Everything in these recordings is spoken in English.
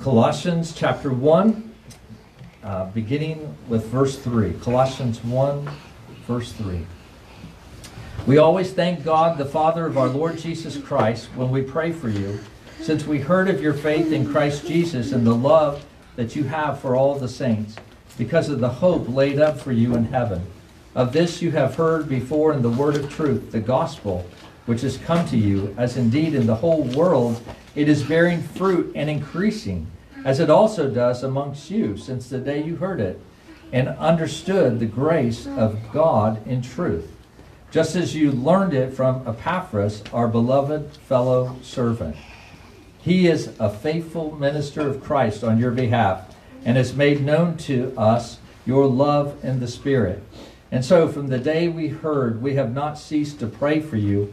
Colossians chapter 1, uh, beginning with verse 3. Colossians 1, verse 3. We always thank God, the Father of our Lord Jesus Christ, when we pray for you, since we heard of your faith in Christ Jesus and the love that you have for all the saints, because of the hope laid up for you in heaven. Of this you have heard before in the word of truth, the gospel, which has come to you, as indeed in the whole world it is bearing fruit and increasing, as it also does amongst you, since the day you heard it, and understood the grace of God in truth, just as you learned it from Epaphras, our beloved fellow servant. He is a faithful minister of Christ on your behalf, and has made known to us your love in the Spirit. And so, from the day we heard, we have not ceased to pray for you,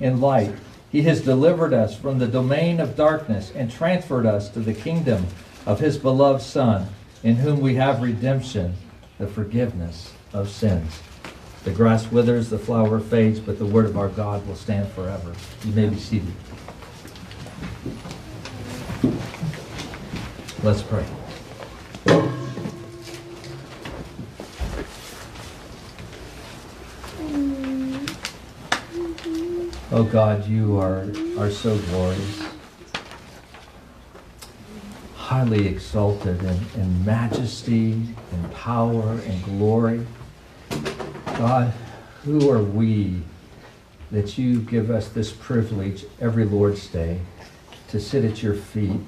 in light. He has delivered us from the domain of darkness and transferred us to the kingdom of his beloved Son, in whom we have redemption, the forgiveness of sins. The grass withers, the flower fades, but the word of our God will stand forever. You may be seated. Let's pray. Oh God, you are, are so glorious, highly exalted in, in majesty and power and glory. God, who are we that you give us this privilege every Lord's Day to sit at your feet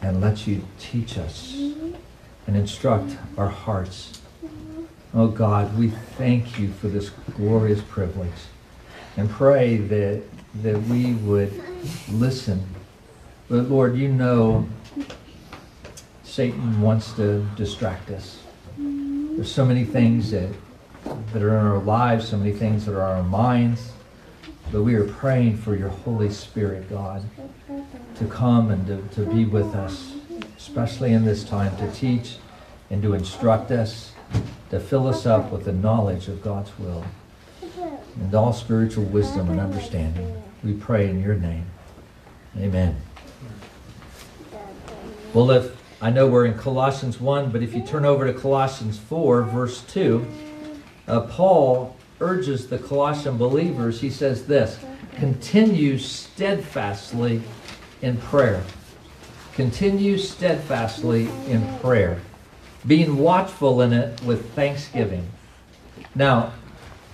and let you teach us and instruct our hearts? Oh God, we thank you for this glorious privilege and pray that that we would listen. But Lord, you know Satan wants to distract us. There's so many things that that are in our lives, so many things that are in our minds. But we are praying for your Holy Spirit, God, to come and to, to be with us, especially in this time, to teach and to instruct us, to fill us up with the knowledge of God's will and all spiritual wisdom and understanding. We pray in your name. Amen. Well, if I know we're in Colossians 1, but if you turn over to Colossians 4, verse 2, uh, Paul urges the Colossian believers, he says this continue steadfastly in prayer. Continue steadfastly in prayer, being watchful in it with thanksgiving. Now,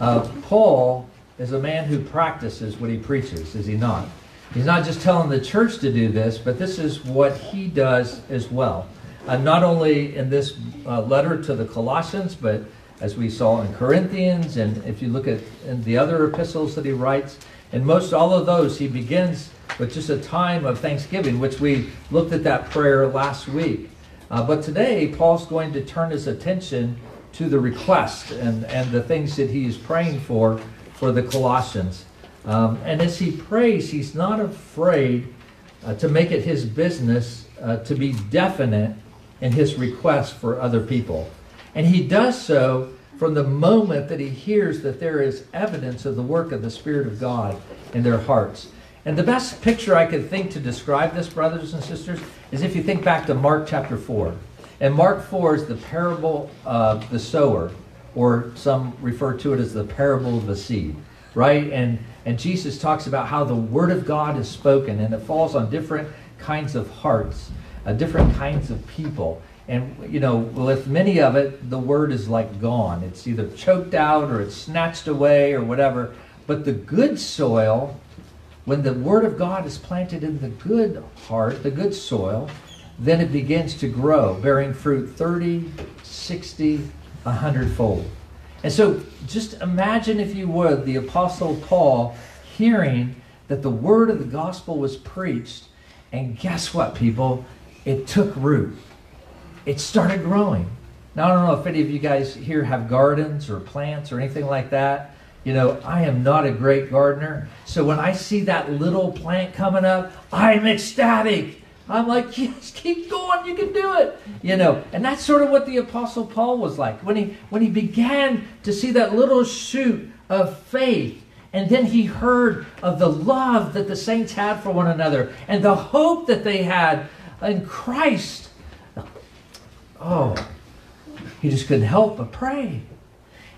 uh, Paul is a man who practices what he preaches, is he not? He's not just telling the church to do this, but this is what he does as well. Uh, not only in this uh, letter to the Colossians, but as we saw in Corinthians, and if you look at the other epistles that he writes, in most all of those, he begins with just a time of thanksgiving, which we looked at that prayer last week. Uh, but today, Paul's going to turn his attention to the request and, and the things that he is praying for for the Colossians. Um, and as he prays, he's not afraid uh, to make it his business uh, to be definite in his request for other people. And he does so from the moment that he hears that there is evidence of the work of the Spirit of God in their hearts. And the best picture I could think to describe this, brothers and sisters, is if you think back to Mark chapter 4. And Mark 4 is the parable of the sower, or some refer to it as the parable of the seed, right? And, and Jesus talks about how the word of God is spoken and it falls on different kinds of hearts, uh, different kinds of people. And, you know, with many of it, the word is like gone. It's either choked out or it's snatched away or whatever. But the good soil, when the word of God is planted in the good heart, the good soil, then it begins to grow, bearing fruit 30, 60, 100 fold. And so just imagine, if you would, the Apostle Paul hearing that the word of the gospel was preached. And guess what, people? it took root. It started growing. Now, I don't know if any of you guys here have gardens or plants or anything like that. You know, I am not a great gardener. So when I see that little plant coming up, I'm ecstatic. I'm like, yes, keep going, you can do it. You know, and that's sort of what the Apostle Paul was like. When he when he began to see that little shoot of faith, and then he heard of the love that the saints had for one another and the hope that they had in Christ. Oh, he just couldn't help but pray.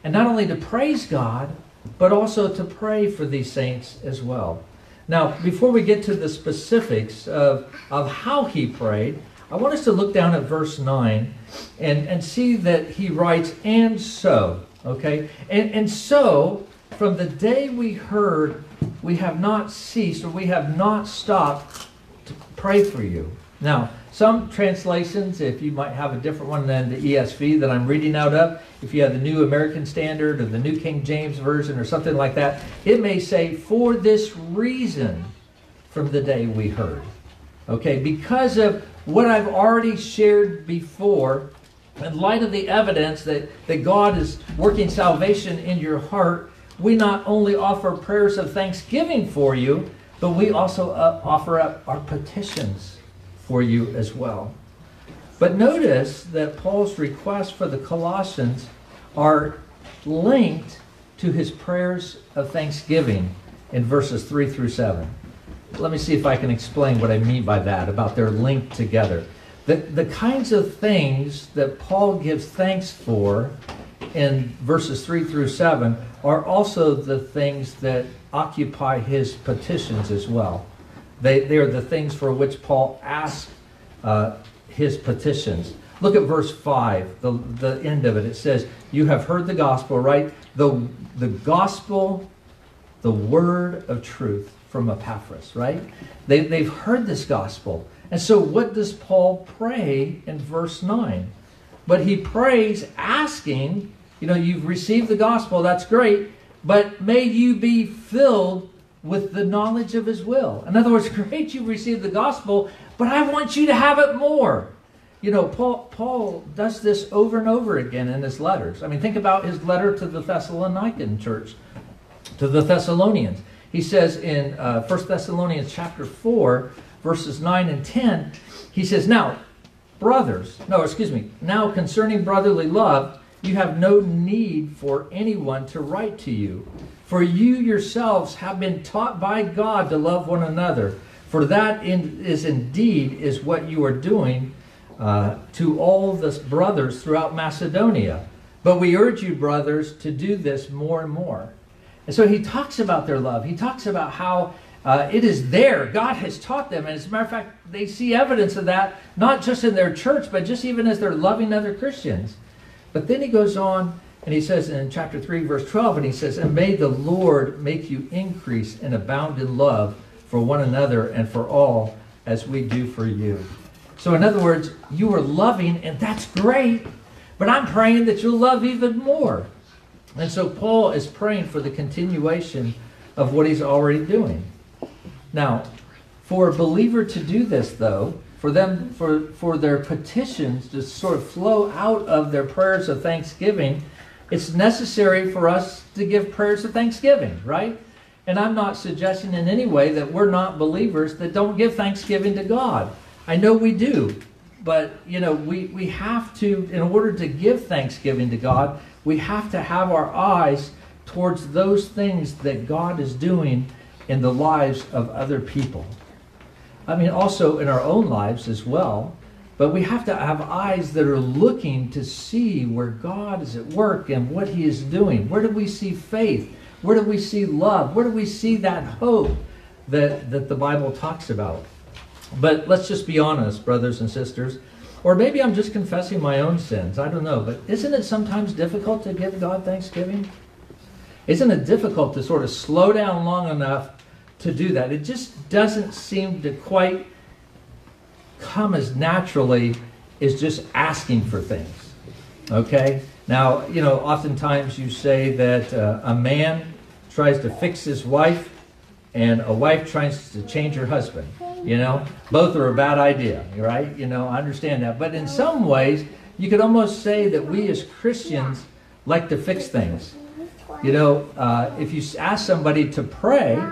And not only to praise God, but also to pray for these saints as well. Now, before we get to the specifics of, of how he prayed, I want us to look down at verse 9 and, and see that he writes, and so, okay? And, and so, from the day we heard, we have not ceased or we have not stopped to pray for you. Now, some translations, if you might have a different one than the ESV that I'm reading out of, if you have the New American Standard or the New King James Version or something like that, it may say, for this reason from the day we heard. Okay, because of what I've already shared before, in light of the evidence that, that God is working salvation in your heart, we not only offer prayers of thanksgiving for you, but we also uh, offer up our petitions for you as well. But notice that Paul's requests for the Colossians are linked to his prayers of thanksgiving in verses 3 through 7. Let me see if I can explain what I mean by that, about their link together. The, the kinds of things that Paul gives thanks for in verses 3 through 7 are also the things that occupy his petitions as well. They, they are the things for which Paul asks uh, his petitions. Look at verse 5, the, the end of it. It says, You have heard the gospel, right? The, the gospel, the word of truth from Epaphras, right? They, they've heard this gospel. And so, what does Paul pray in verse 9? But he prays asking, you know, you've received the gospel, that's great, but may you be filled with the knowledge of his will. In other words, great, you've received the gospel, but I want you to have it more. You know, Paul, Paul does this over and over again in his letters. I mean, think about his letter to the Thessalonican church, to the Thessalonians. He says in uh, 1 Thessalonians chapter 4, verses 9 and 10, he says, Now, brothers, no, excuse me, now concerning brotherly love, you have no need for anyone to write to you for you yourselves have been taught by God to love one another. For that in, is indeed is what you are doing uh, to all the brothers throughout Macedonia. But we urge you, brothers, to do this more and more. And so he talks about their love. He talks about how uh, it is there. God has taught them. And as a matter of fact, they see evidence of that, not just in their church, but just even as they're loving other Christians. But then he goes on and he says in chapter 3, verse 12, and he says, And may the Lord make you increase and abound in love for one another and for all as we do for you. So, in other words, you are loving, and that's great, but I'm praying that you'll love even more. And so, Paul is praying for the continuation of what he's already doing. Now, for a believer to do this, though, for them, for, for their petitions to sort of flow out of their prayers of thanksgiving, it's necessary for us to give prayers of thanksgiving, right? And I'm not suggesting in any way that we're not believers that don't give thanksgiving to God. I know we do. But, you know, we, we have to, in order to give thanksgiving to God, we have to have our eyes towards those things that God is doing in the lives of other people. I mean, also in our own lives as well. But we have to have eyes that are looking to see where God is at work and what He is doing. Where do we see faith? Where do we see love? Where do we see that hope that, that the Bible talks about? But let's just be honest, brothers and sisters. Or maybe I'm just confessing my own sins. I don't know. But isn't it sometimes difficult to give God thanksgiving? Isn't it difficult to sort of slow down long enough to do that? It just doesn't seem to quite come as naturally is just asking for things. Okay? Now, you know, oftentimes you say that uh, a man tries to fix his wife and a wife tries to change her husband. You know, both are a bad idea, right? You know, I understand that. But in some ways, you could almost say that we as Christians like to fix things. You know, uh, if you ask somebody to pray,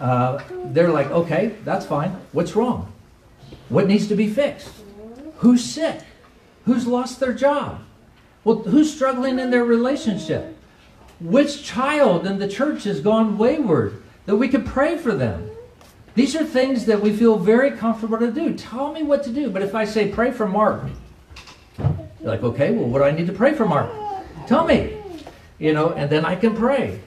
uh, they're like, okay, that's fine. What's wrong? What needs to be fixed? Who's sick? Who's lost their job? Well, who's struggling in their relationship? Which child in the church has gone wayward that we could pray for them? These are things that we feel very comfortable to do. Tell me what to do. But if I say, pray for Mark, you're like, okay, well, what do I need to pray for Mark? Tell me. You know, and then I can pray.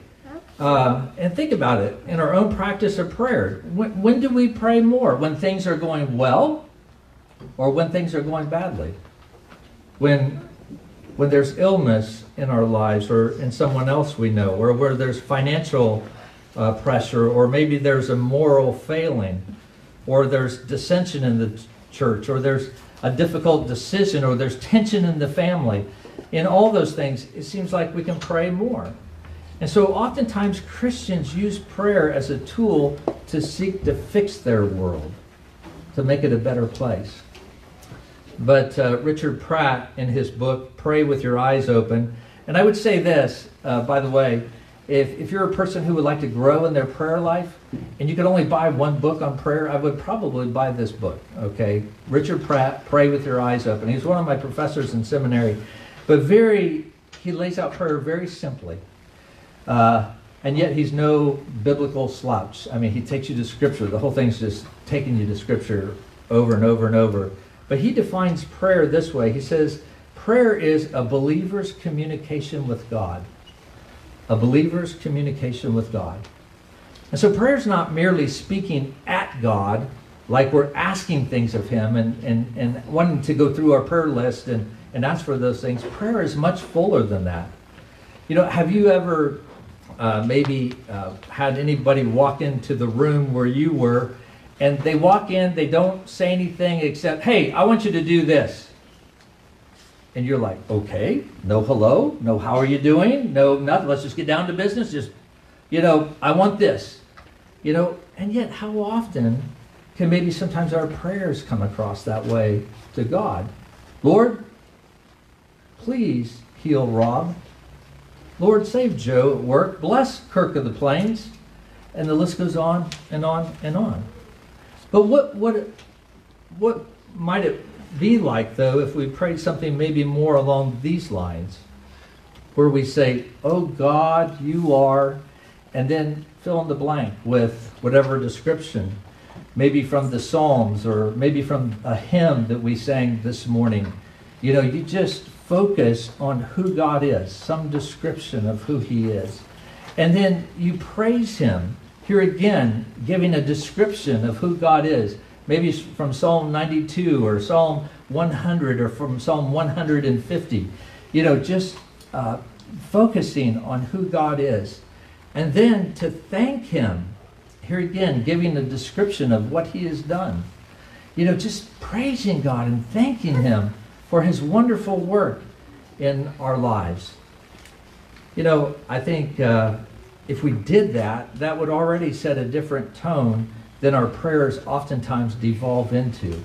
Uh, and think about it in our own practice of prayer. When, when do we pray more? When things are going well or when things are going badly? When, when there's illness in our lives or in someone else we know, or where there's financial uh, pressure, or maybe there's a moral failing, or there's dissension in the church, or there's a difficult decision, or there's tension in the family. In all those things, it seems like we can pray more. And so oftentimes Christians use prayer as a tool to seek to fix their world, to make it a better place. But uh, Richard Pratt, in his book, Pray with Your Eyes Open, and I would say this, uh, by the way, if, if you're a person who would like to grow in their prayer life, and you could only buy one book on prayer, I would probably buy this book, okay? Richard Pratt, Pray with Your Eyes Open. He's one of my professors in seminary, but very, he lays out prayer very simply. Uh, and yet he's no biblical slouch. I mean, he takes you to Scripture. The whole thing's just taking you to Scripture over and over and over. But he defines prayer this way He says, Prayer is a believer's communication with God. A believer's communication with God. And so prayer is not merely speaking at God, like we're asking things of Him and, and, and wanting to go through our prayer list and, and ask for those things. Prayer is much fuller than that. You know, have you ever uh, maybe uh, had anybody walk into the room where you were, and they walk in, they don't say anything except, hey, I want you to do this. And you're like, okay, no hello, no how are you doing, no nothing, let's just get down to business, just, you know, I want this. You know, and yet how often can maybe sometimes our prayers come across that way to God? Lord, please heal Rob. Lord, save Joe at work. Bless Kirk of the Plains. And the list goes on and on and on. But what, what, what might it be like, though, if we prayed something maybe more along these lines? Where we say, Oh God, you are, and then fill in the blank with whatever description, maybe from the Psalms or maybe from a hymn that we sang this morning. You know, you just focus on who God is, some description of who He is. And then you praise Him. Here again, giving a description of who God is. Maybe from Psalm 92 or Psalm 100 or from Psalm 150. You know, just uh, focusing on who God is. And then to thank Him. Here again, giving a description of what He has done. You know, just praising God and thanking Him for his wonderful work in our lives. You know, I think uh, if we did that, that would already set a different tone than our prayers oftentimes devolve into.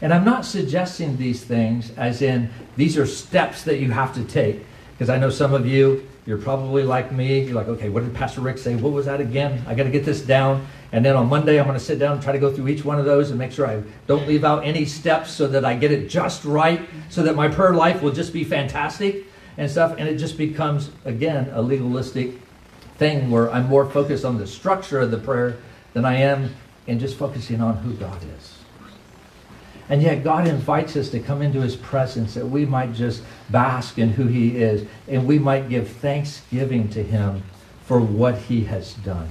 And I'm not suggesting these things as in these are steps that you have to take. Because I know some of you, you're probably like me. You're like, okay, what did Pastor Rick say? What was that again? I got to get this down. And then on Monday, I'm going to sit down and try to go through each one of those and make sure I don't leave out any steps so that I get it just right, so that my prayer life will just be fantastic and stuff. And it just becomes, again, a legalistic thing where I'm more focused on the structure of the prayer than I am in just focusing on who God is. And yet, God invites us to come into His presence that we might just bask in who He is and we might give thanksgiving to Him for what He has done.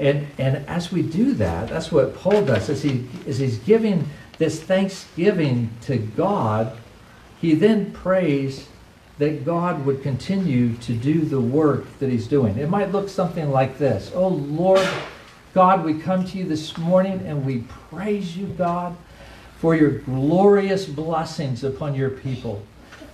And, and as we do that, that's what Paul does, as, he, as he's giving this thanksgiving to God, he then prays that God would continue to do the work that he's doing. It might look something like this Oh Lord, God, we come to you this morning and we praise you, God, for your glorious blessings upon your people.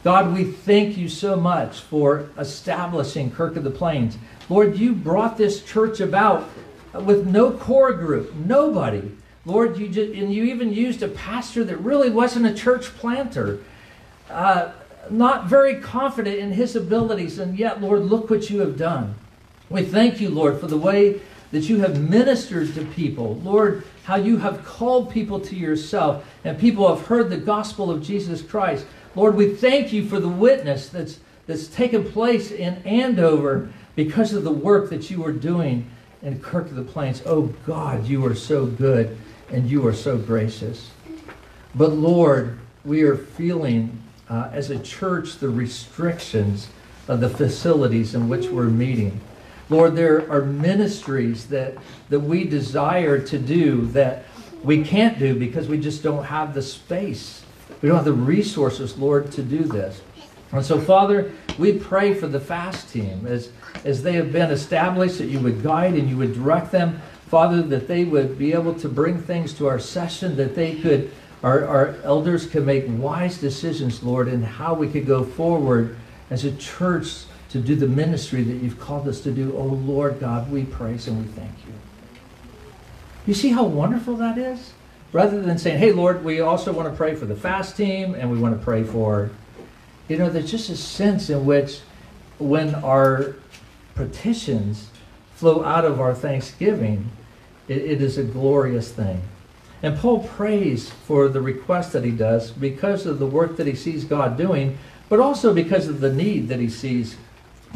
God, we thank you so much for establishing Kirk of the Plains. Lord, you brought this church about with no core group, nobody. Lord, you just, and you even used a pastor that really wasn't a church planter, uh, not very confident in his abilities, and yet, Lord, look what you have done. We thank you, Lord, for the way that you have ministered to people. Lord, how you have called people to yourself, and people have heard the gospel of Jesus Christ. Lord, we thank you for the witness that's, that's taken place in Andover because of the work that you are doing in Kirk of the Plains. Oh God, you are so good and you are so gracious. But Lord, we are feeling uh, as a church the restrictions of the facilities in which we're meeting. Lord, there are ministries that, that we desire to do that we can't do because we just don't have the space. We don't have the resources, Lord, to do this. And so, Father, we pray for the fast team as, as they have been established, that you would guide and you would direct them. Father, that they would be able to bring things to our session, that they could, our, our elders could make wise decisions, Lord, in how we could go forward as a church to do the ministry that you've called us to do. Oh, Lord God, we praise and we thank you. You see how wonderful that is? Rather than saying, hey, Lord, we also want to pray for the fast team and we want to pray for, you know, there's just a sense in which when our petitions flow out of our thanksgiving, it, it is a glorious thing. And Paul prays for the request that he does because of the work that he sees God doing, but also because of the need that he sees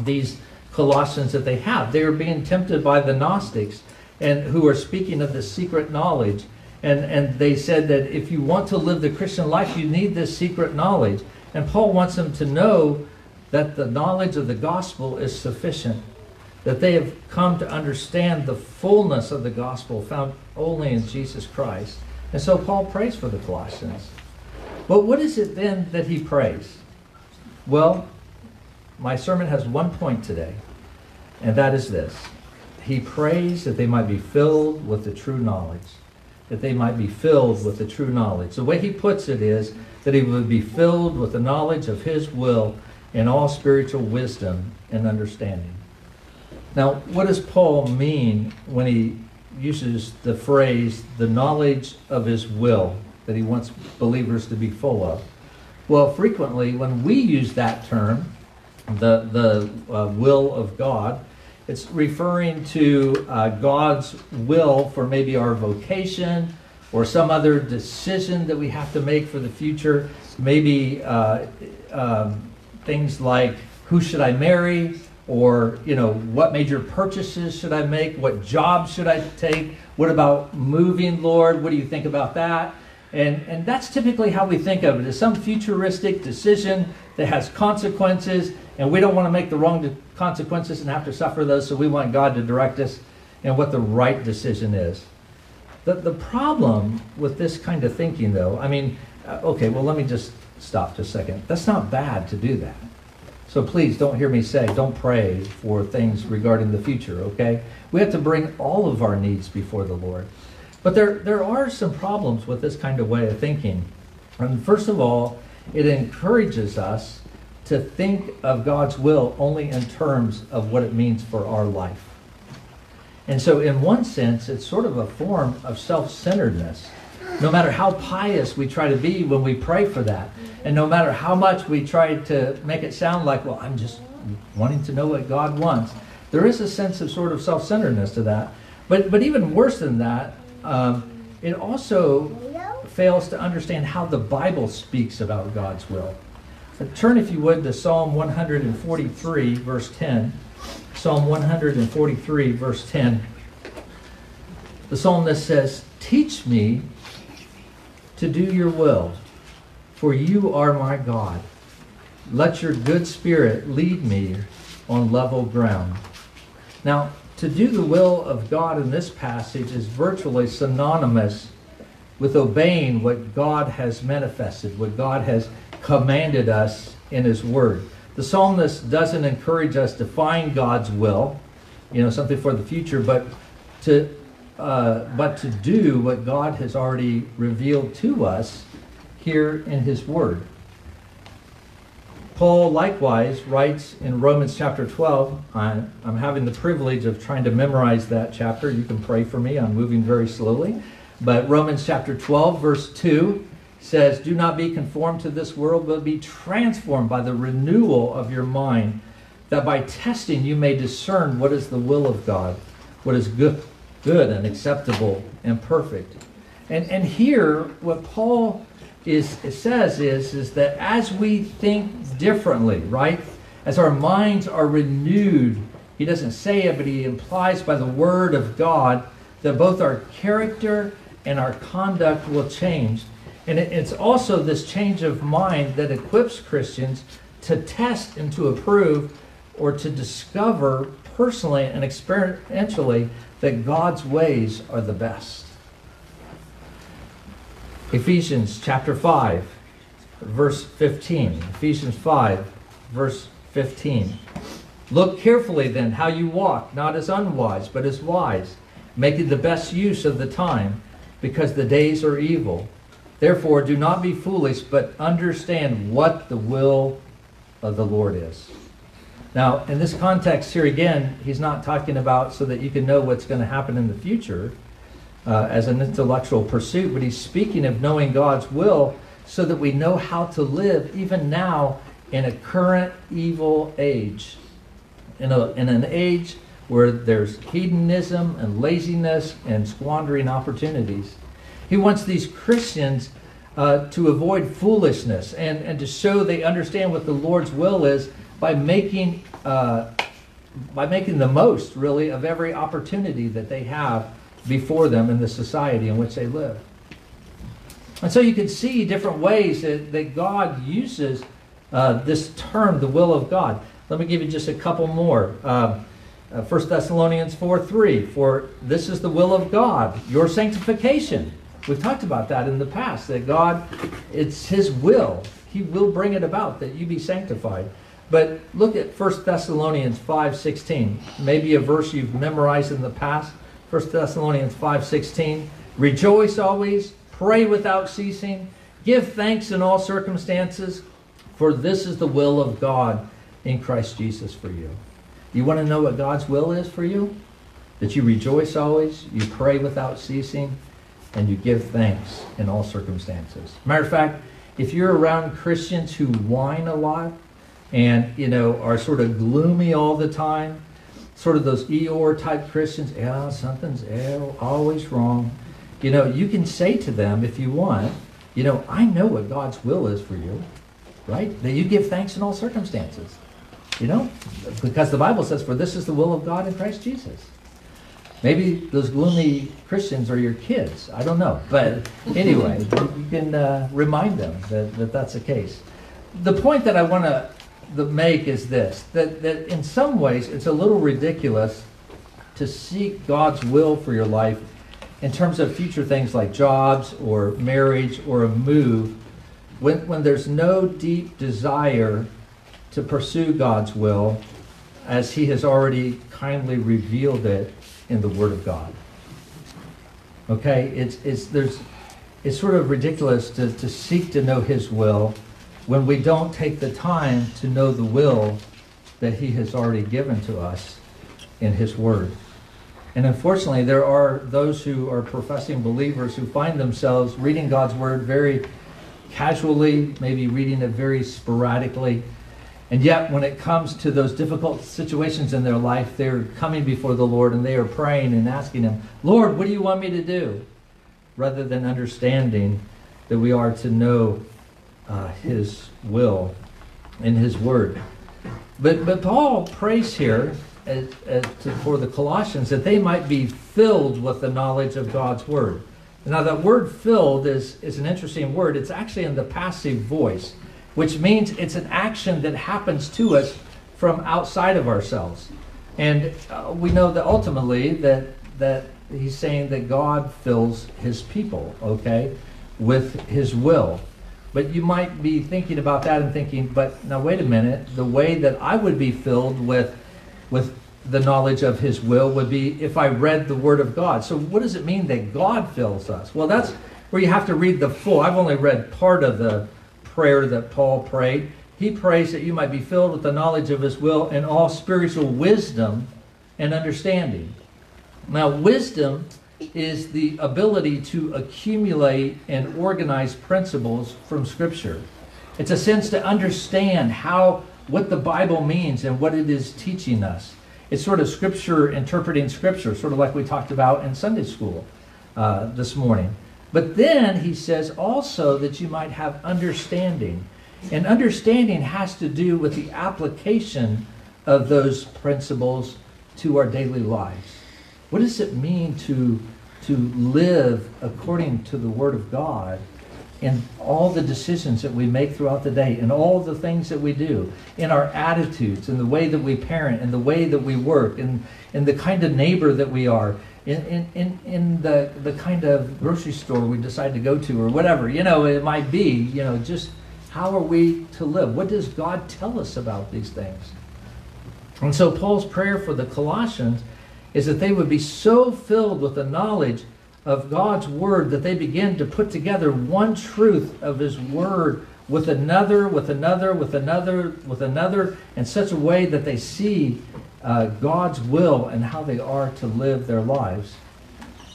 these Colossians that they have. They are being tempted by the Gnostics and who are speaking of the secret knowledge. And, and they said that if you want to live the Christian life, you need this secret knowledge. And Paul wants them to know that the knowledge of the gospel is sufficient that they have come to understand the fullness of the gospel found only in Jesus Christ. And so Paul prays for the Colossians. But what is it then that he prays? Well, my sermon has one point today, and that is this. He prays that they might be filled with the true knowledge. That they might be filled with the true knowledge. The way he puts it is that he would be filled with the knowledge of his will in all spiritual wisdom and understanding. Now, what does Paul mean when he uses the phrase, the knowledge of his will, that he wants believers to be full of? Well, frequently, when we use that term, the, the uh, will of God, it's referring to uh, God's will for maybe our vocation or some other decision that we have to make for the future. Maybe uh, um, things like who should I marry? or you know what major purchases should i make? What job should i take? What about moving lord? What do you think about that and and that's typically how we think of it as some futuristic decision that has consequences and we don't want to make the wrong consequences and have to suffer those so we want god to direct us in what the right decision is the, the problem with this kind of thinking though i mean uh, okay well let me just stop just a second that's not bad to do that so please don't hear me say, don't pray for things regarding the future, okay? We have to bring all of our needs before the Lord. But there, there are some problems with this kind of way of thinking. And first of all, it encourages us to think of God's will only in terms of what it means for our life. And so, in one sense, it's sort of a form of self centeredness. No matter how pious we try to be when we pray for that, and no matter how much we try to make it sound like, well, I'm just wanting to know what God wants, there is a sense of sort of self centeredness to that. But, but even worse than that, um, it also fails to understand how the Bible speaks about God's will. So turn, if you would, to Psalm 143, verse 10. Psalm 143, verse 10. The psalmist says, Teach me to do your will, for you are my God. Let your good spirit lead me on level ground. Now, to do the will of God in this passage is virtually synonymous with obeying what God has manifested, what God has commanded us in His Word. The psalmist doesn't encourage us to find God's will, you know, something for the future, but to uh, but to do what God has already revealed to us here in his word. Paul likewise writes in Romans chapter 12. I'm, I'm having the privilege of trying to memorize that chapter. You can pray for me. I'm moving very slowly. But Romans chapter 12, verse 2 says, Do not be conformed to this world, but be transformed by the renewal of your mind, that by testing you may discern what is the will of God, what is good, good and acceptable and perfect. And, and here, what Paul is says is, is that as we think differently, right? As our minds are renewed, he doesn't say it, but he implies by the word of God that both our character and our conduct will change. And it's also this change of mind that equips Christians to test and to approve or to discover personally and experientially that God's ways are the best. Ephesians chapter 5, verse 15. Ephesians 5, verse 15. Look carefully then how you walk, not as unwise, but as wise, making the best use of the time, because the days are evil. Therefore, do not be foolish, but understand what the will of the Lord is. Now, in this context here again, he's not talking about so that you can know what's going to happen in the future uh, as an intellectual pursuit, but he's speaking of knowing God's will so that we know how to live even now in a current evil age. In, a, in an age where there's hedonism and laziness and squandering opportunities. He wants these Christians uh, to avoid foolishness and, and to show they understand what the Lord's will is by making uh, by making the most really of every opportunity that they have before them in the society in which they live. And so you can see different ways that, that God uses uh, this term, the will of God. Let me give you just a couple more. Uh, uh, 1 Thessalonians 4 3, for this is the will of God, your sanctification. We've talked about that in the past, that God, it's His will. He will bring it about that you be sanctified. But look at 1 Thessalonians 5:16. Maybe a verse you've memorized in the past. 1 Thessalonians 5:16. Rejoice always, pray without ceasing, give thanks in all circumstances, for this is the will of God in Christ Jesus for you. You want to know what God's will is for you? That you rejoice always, you pray without ceasing, and you give thanks in all circumstances. Matter of fact, if you're around Christians who whine a lot, and you know are sort of gloomy all the time sort of those eeyore type christians yeah something's eh, always wrong you know you can say to them if you want you know i know what god's will is for you right? That you give thanks in all circumstances you know? Because the bible says for this is the will of god in christ jesus. Maybe those gloomy christians are your kids. I don't know. But anyway you can uh, remind them that, that that's the case. The point that i want to make is this that, that in some ways it's a little ridiculous to seek God's will for your life in terms of future things like jobs or marriage or a move when, when there's no deep desire to pursue God's will as He has already kindly revealed it in the Word of God. Okay? It's, it's, there's, it's sort of ridiculous to, to seek to know His will when we don't take the time to know the will that He has already given to us in His Word. And unfortunately, there are those who are professing believers who find themselves reading God's Word very casually, maybe reading it very sporadically. And yet, when it comes to those difficult situations in their life, they're coming before the Lord and they are praying and asking Him, Lord, what do you want me to do? Rather than understanding that we are to know uh, his will in his word. But, but Paul prays here as, as to, for the Colossians that they might be filled with the knowledge of God's word. Now, that word filled is, is an interesting word. It's actually in the passive voice, which means it's an action that happens to us from outside of ourselves. And uh, we know that ultimately that, that he's saying that God fills his people, okay, with his will. But you might be thinking about that and thinking, but now wait a minute, the way that I would be filled with with the knowledge of his will would be if I read the word of God. So what does it mean that God fills us? Well, that's where you have to read the full. I've only read part of the prayer that Paul prayed. He prays that you might be filled with the knowledge of his will and all spiritual wisdom and understanding. Now, wisdom is the ability to accumulate and organize principles from Scripture. It's a sense to understand how what the Bible means and what it is teaching us. It's sort of Scripture interpreting Scripture, sort of like we talked about in Sunday school uh, this morning. But then he says also that you might have understanding. And understanding has to do with the application of those principles to our daily lives. What does it mean to, to live according to the Word of God in all the decisions that we make throughout the day, in all the things that we do, in our attitudes, in the way that we parent, in the way that we work, in, in the kind of neighbor that we are, in, in, in, in the, the kind of grocery store we decide to go to, or whatever, you know, it might be, you know, just how are we to live? What does God tell us about these things? And so Paul's prayer for the Colossians is that they would be so filled with the knowledge of God's word that they begin to put together one truth of his word with another, with another, with another, with another, in such a way that they see uh, God's will and how they are to live their lives.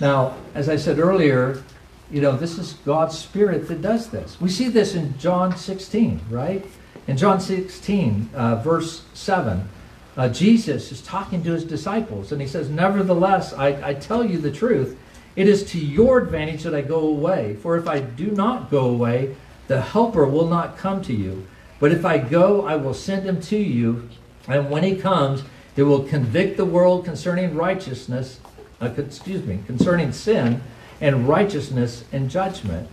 Now, as I said earlier, you know, this is God's Spirit that does this. We see this in John 16, right? In John 16, uh, verse 7, uh, Jesus is talking to his disciples, and he says, Nevertheless, I, I tell you the truth. It is to your advantage that I go away. For if I do not go away, the Helper will not come to you. But if I go, I will send him to you. And when he comes, he will convict the world concerning righteousness, uh, excuse me, concerning sin and righteousness and judgment.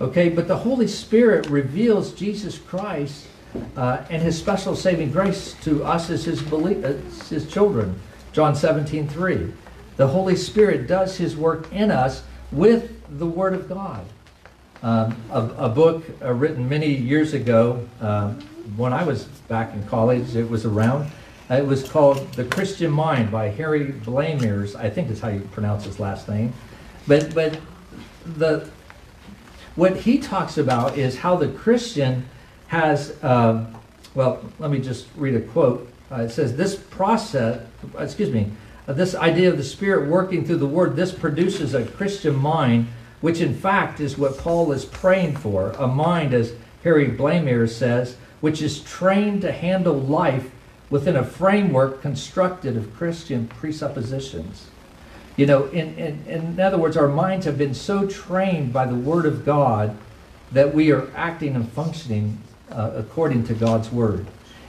Okay, but the Holy Spirit reveals Jesus Christ uh, and his special saving grace to us as his, belie- as his children. John 17, 3. The Holy Spirit does his work in us with the Word of God. Um, a, a, book uh, written many years ago, uh, when I was back in college, it was around. Uh, it was called The Christian Mind by Harry Blamires. I think is how you pronounce his last name. But, but the, what he talks about is how the Christian has, uh, well, let me just read a quote. Uh, it says, This process, excuse me, this idea of the Spirit working through the Word, this produces a Christian mind, which in fact is what Paul is praying for. A mind, as Harry Blamire says, which is trained to handle life within a framework constructed of Christian presuppositions. You know, in, in, in other words, our minds have been so trained by the Word of God that we are acting and functioning uh, according to God's Word.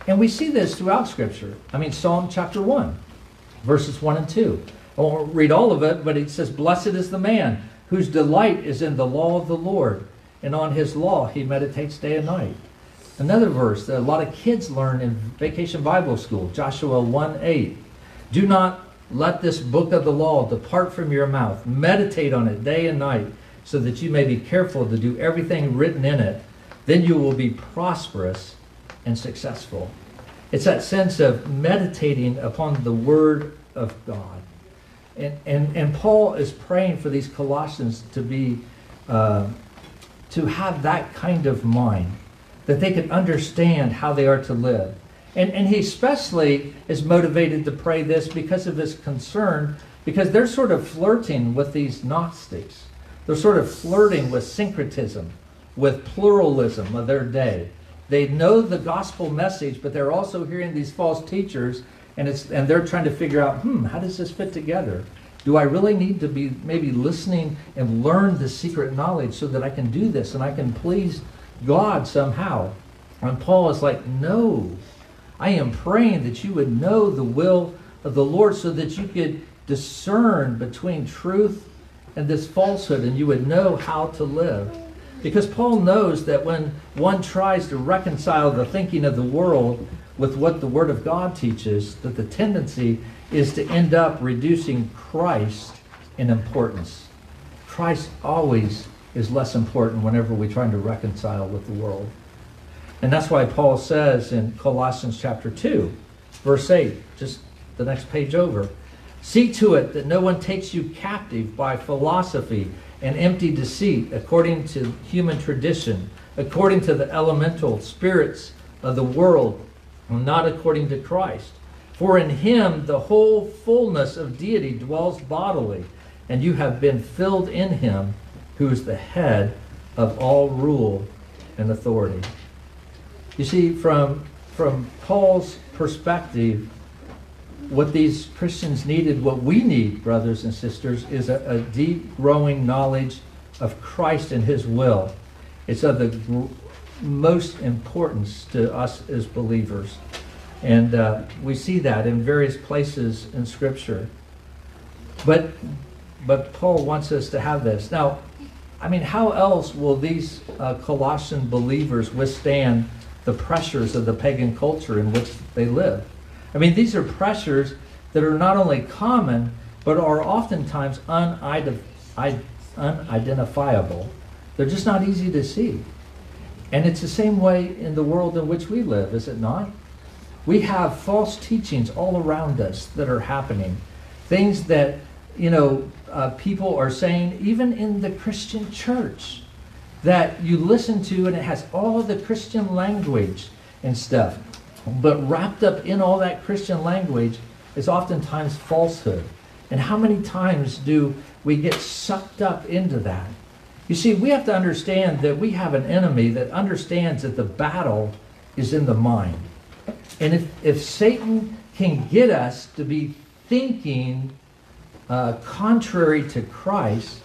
And we see this throughout Scripture. I mean, Psalm chapter 1 verses 1 and 2. I won't read all of it, but it says, Blessed is the man whose delight is in the law of the Lord, and on his law he meditates day and night. Another verse that a lot of kids learn in vacation Bible school, Joshua 1 8. Do not let this book of the law depart from your mouth. Meditate on it day and night, so that you may be careful to do everything written in it. Then you will be prosperous and successful. It's that sense of meditating upon the Word of God. And, and, and Paul is praying for these Colossians to be, uh, to have that kind of mind, that they can understand how they are to live. And, and he especially is motivated to pray this because of his concern, because they're sort of flirting with these Gnostics. They're sort of flirting with syncretism, with pluralism of their day. They know the gospel message, but they're also hearing these false teachers, and it's and they're trying to figure out, hmm, how does this fit together? Do I really need to be maybe listening and learn the secret knowledge so that I can do this and I can please God somehow? And Paul is like, no, I am praying that you would know the will of the Lord so that you could discern between truth and this falsehood and you would know how to live. Because Paul knows that when one tries to reconcile the thinking of the world with what the Word of God teaches, that the tendency is to end up reducing Christ in importance. Christ always is less important whenever we're trying to reconcile with the world. And that's why Paul says in Colossians chapter 2, verse 8, just the next page over, see to it that no one takes you captive by philosophy and empty deceit according to human tradition, according to the elemental spirits of the world, not according to Christ. For in him the whole fullness of deity dwells bodily, and you have been filled in him who is the head of all rule and authority. You see, from, from Paul's perspective, what these Christians needed, what we need, brothers and sisters, is a, a deep, growing knowledge of Christ and his will. It's of the most importance to us as believers. And uh, we see that in various places in Scripture. But, but Paul wants us to have this. Now, I mean, how else will these uh, Colossian believers withstand the pressures of the pagan culture in which they live? I mean, these are pressures that are not only common, but are oftentimes unidentifiable. They're just not easy to see. And it's the same way in the world in which we live, is it not? We have false teachings all around us that are happening. Things that, you know, uh, people are saying, even in the Christian church, that you listen to and it has all of the Christian language and stuff. But wrapped up in all that Christian language is oftentimes falsehood. And how many times do we get sucked up into that? You see, we have to understand that we have an enemy that understands that the battle is in the mind. And if, if Satan can get us to be thinking uh, contrary to Christ,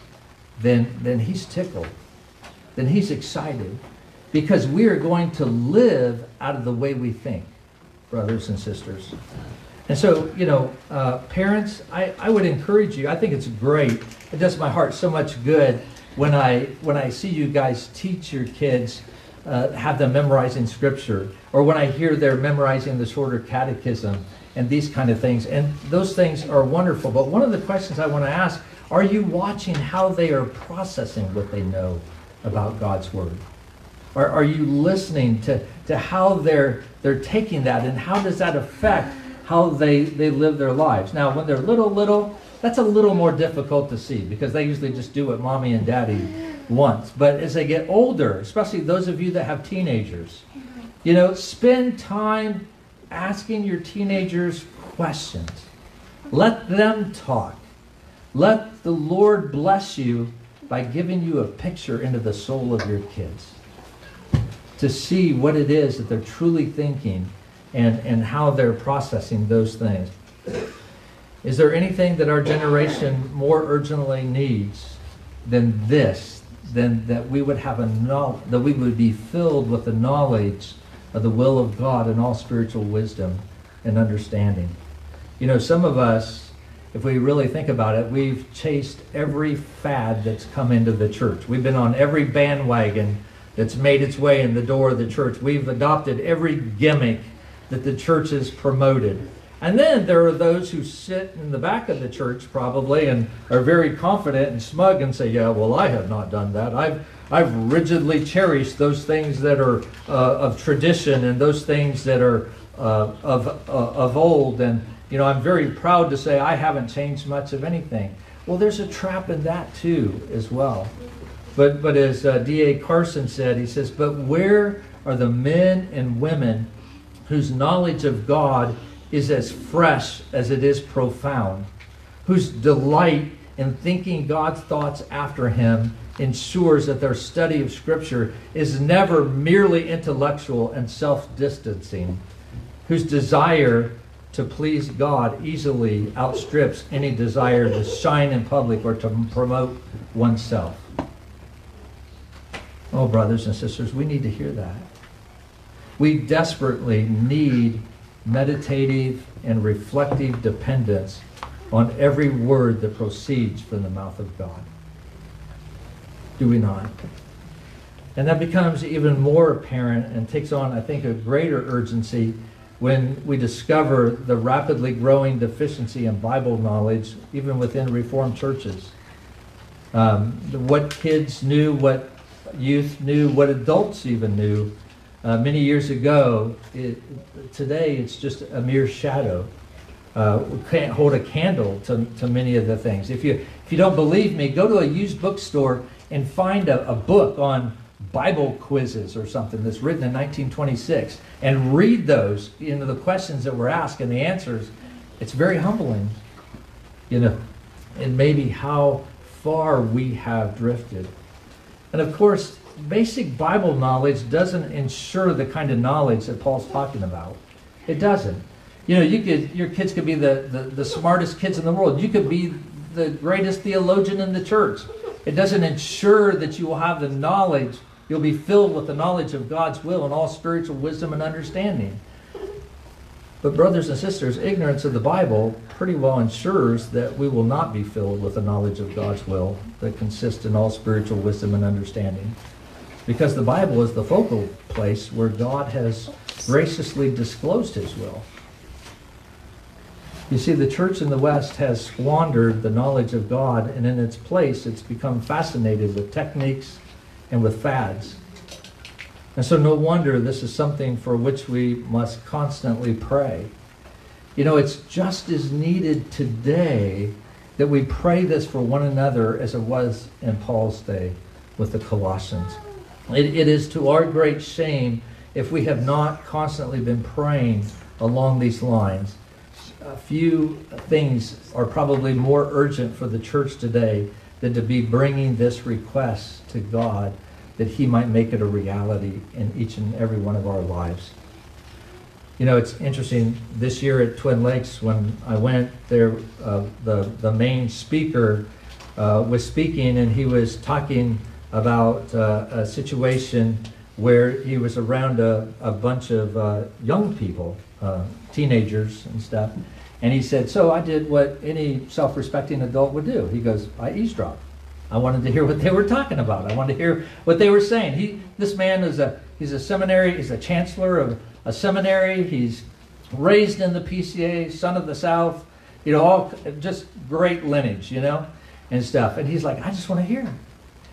then, then he's tickled. Then he's excited because we are going to live out of the way we think, brothers and sisters. And so, you know, uh, parents, I, I would encourage you. I think it's great. It does my heart so much good when I when I see you guys teach your kids, uh, have them memorizing scripture, or when I hear they're memorizing the shorter catechism and these kind of things. And those things are wonderful. But one of the questions I want to ask: Are you watching how they are processing what they know about God's word? Are, are you listening to, to how they're they're taking that and how does that affect how they, they live their lives. Now, when they're little, little, that's a little more difficult to see because they usually just do what mommy and daddy want. But as they get older, especially those of you that have teenagers, you know, spend time asking your teenagers questions. Let them talk. Let the Lord bless you by giving you a picture into the soul of your kids to see what it is that they're truly thinking and, and how they're processing those things. Is there anything that our generation more urgently needs than this? Than that we would have a that we would be filled with the knowledge of the will of God and all spiritual wisdom and understanding. You know, some of us, if we really think about it, we've chased every fad that's come into the church. We've been on every bandwagon that's made its way in the door of the church. We've adopted every gimmick that the church has promoted. And then there are those who sit in the back of the church probably and are very confident and smug and say, "Yeah, well, I have not done that. I've I've rigidly cherished those things that are uh, of tradition and those things that are uh, of uh, of old." And you know, I'm very proud to say I haven't changed much of anything. Well, there's a trap in that too, as well. But but as uh, D.A. Carson said, he says, "But where are the men and women?" whose knowledge of God is as fresh as it is profound, whose delight in thinking God's thoughts after him ensures that their study of Scripture is never merely intellectual and self distancing, whose desire to please God easily outstrips any desire to shine in public or to promote oneself. Oh, brothers and sisters, we need to hear that. We desperately need meditative and reflective dependence on every word that proceeds from the mouth of God. Do we not? And that becomes even more apparent and takes on, I think, a greater urgency when we discover the rapidly growing deficiency in Bible knowledge, even within Reformed churches. Um, what kids knew, what youth knew, what adults even knew uh, many years ago. It, today, it's just a mere shadow. Uh, can't hold a candle to, to many of the things. If you if you don't believe me, go to a used bookstore and find a, a book on Bible quizzes or something that's written in 1926 and read those, you know, the questions that were asked and the answers. It's very humbling, you know. and maybe how far we have drifted. And of course, basic Bible knowledge doesn't ensure the kind of knowledge that Paul's talking about. It doesn't. You know, you could your kids could be the, the, the smartest kids in the world. You could be the greatest theologian in the church. It doesn't ensure that you will have the knowledge, you'll be filled with the knowledge of God's will and all spiritual wisdom and understanding. But, brothers and sisters, ignorance of the Bible pretty well ensures that we will not be filled with the knowledge of God's will that consists in all spiritual wisdom and understanding. Because the Bible is the focal place where God has graciously disclosed his will. You see, the church in the West has squandered the knowledge of God, and in its place, it's become fascinated with techniques and with fads. And so, no wonder this is something for which we must constantly pray. You know, it's just as needed today that we pray this for one another as it was in Paul's day with the Colossians. It, it is to our great shame if we have not constantly been praying along these lines. A few things are probably more urgent for the church today than to be bringing this request to God that He might make it a reality in each and every one of our lives. You know, it's interesting. This year at Twin Lakes, when I went there, uh, the the main speaker uh, was speaking, and he was talking about uh, a situation where he was around a, a bunch of uh, young people, uh, teenagers and stuff, and he said, "So I did what any self-respecting adult would do." He goes, "I eavesdropped." I wanted to hear what they were talking about. I wanted to hear what they were saying. He, this man is a, he's a seminary, he's a chancellor of a seminary. He's raised in the PCA, son of the South, you know, all just great lineage, you know, and stuff. And he's like, I just want to hear.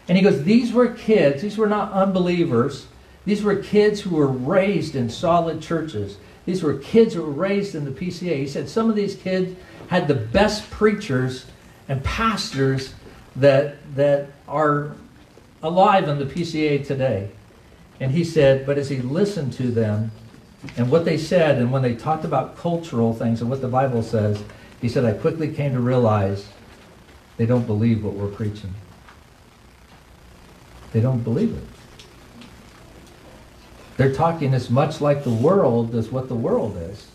And he goes, these were kids. These were not unbelievers. These were kids who were raised in solid churches. These were kids who were raised in the PCA. He said some of these kids had the best preachers and pastors that, that are alive in the PCA today. And he said, but as he listened to them and what they said, and when they talked about cultural things and what the Bible says, he said, I quickly came to realize they don't believe what we're preaching. They don't believe it. They're talking as much like the world as what the world is.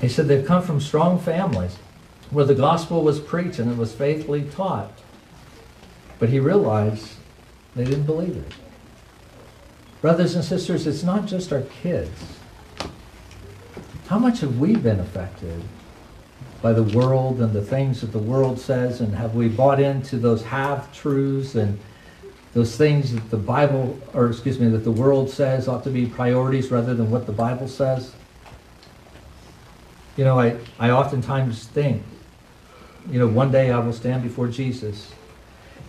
He said they've come from strong families where the gospel was preached and it was faithfully taught. But he realized they didn't believe it. Brothers and sisters, it's not just our kids. How much have we been affected by the world and the things that the world says? And have we bought into those half truths and those things that the Bible, or excuse me, that the world says ought to be priorities rather than what the Bible says? You know, I, I oftentimes think, you know, one day I will stand before Jesus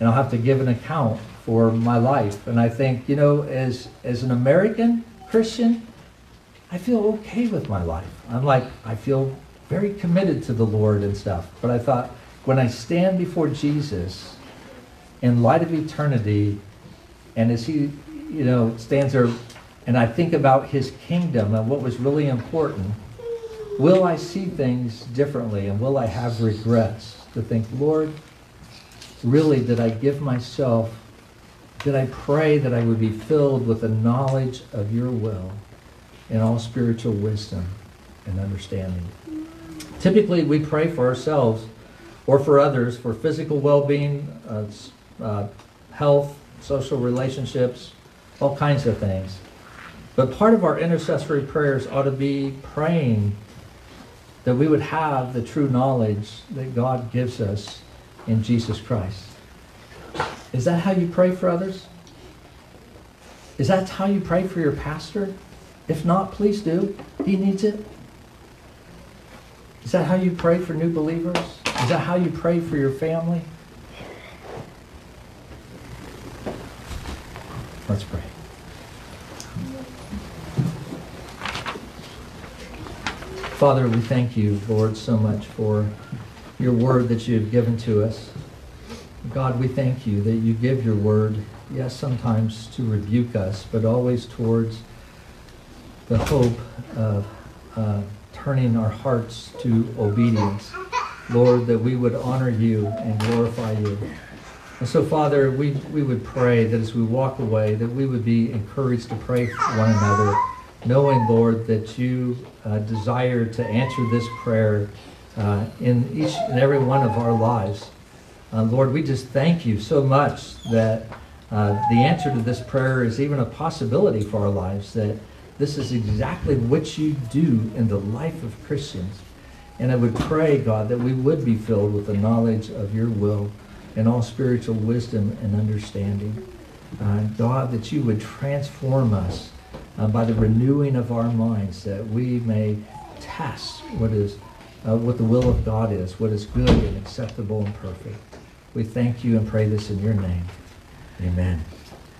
and I'll have to give an account for my life. And I think, you know, as, as an American Christian, I feel okay with my life. I'm like, I feel very committed to the Lord and stuff. But I thought, when I stand before Jesus in light of eternity, and as he, you know, stands there, and I think about his kingdom and what was really important, will I see things differently and will I have regrets to think, Lord, really, did I give myself, did I pray that I would be filled with the knowledge of your will and all spiritual wisdom and understanding? Typically, we pray for ourselves or for others for physical well-being, uh, uh, health, social relationships, all kinds of things. But part of our intercessory prayers ought to be praying that we would have the true knowledge that God gives us in Jesus Christ. Is that how you pray for others? Is that how you pray for your pastor? If not, please do. He needs it. Is that how you pray for new believers? Is that how you pray for your family? Let's pray. Father, we thank you, Lord, so much for your word that you have given to us. God, we thank you that you give your word, yes, sometimes to rebuke us, but always towards the hope of uh, turning our hearts to obedience. Lord, that we would honor you and glorify you. And so, Father, we, we would pray that as we walk away, that we would be encouraged to pray for one another, knowing, Lord, that you uh, desire to answer this prayer uh, in each and every one of our lives. Uh, Lord, we just thank you so much that uh, the answer to this prayer is even a possibility for our lives, that this is exactly what you do in the life of Christians. And I would pray, God, that we would be filled with the knowledge of your will and all spiritual wisdom and understanding. Uh, God, that you would transform us uh, by the renewing of our minds, that we may test what is uh, what the will of God is, what is good and acceptable and perfect. We thank you and pray this in your name. Amen.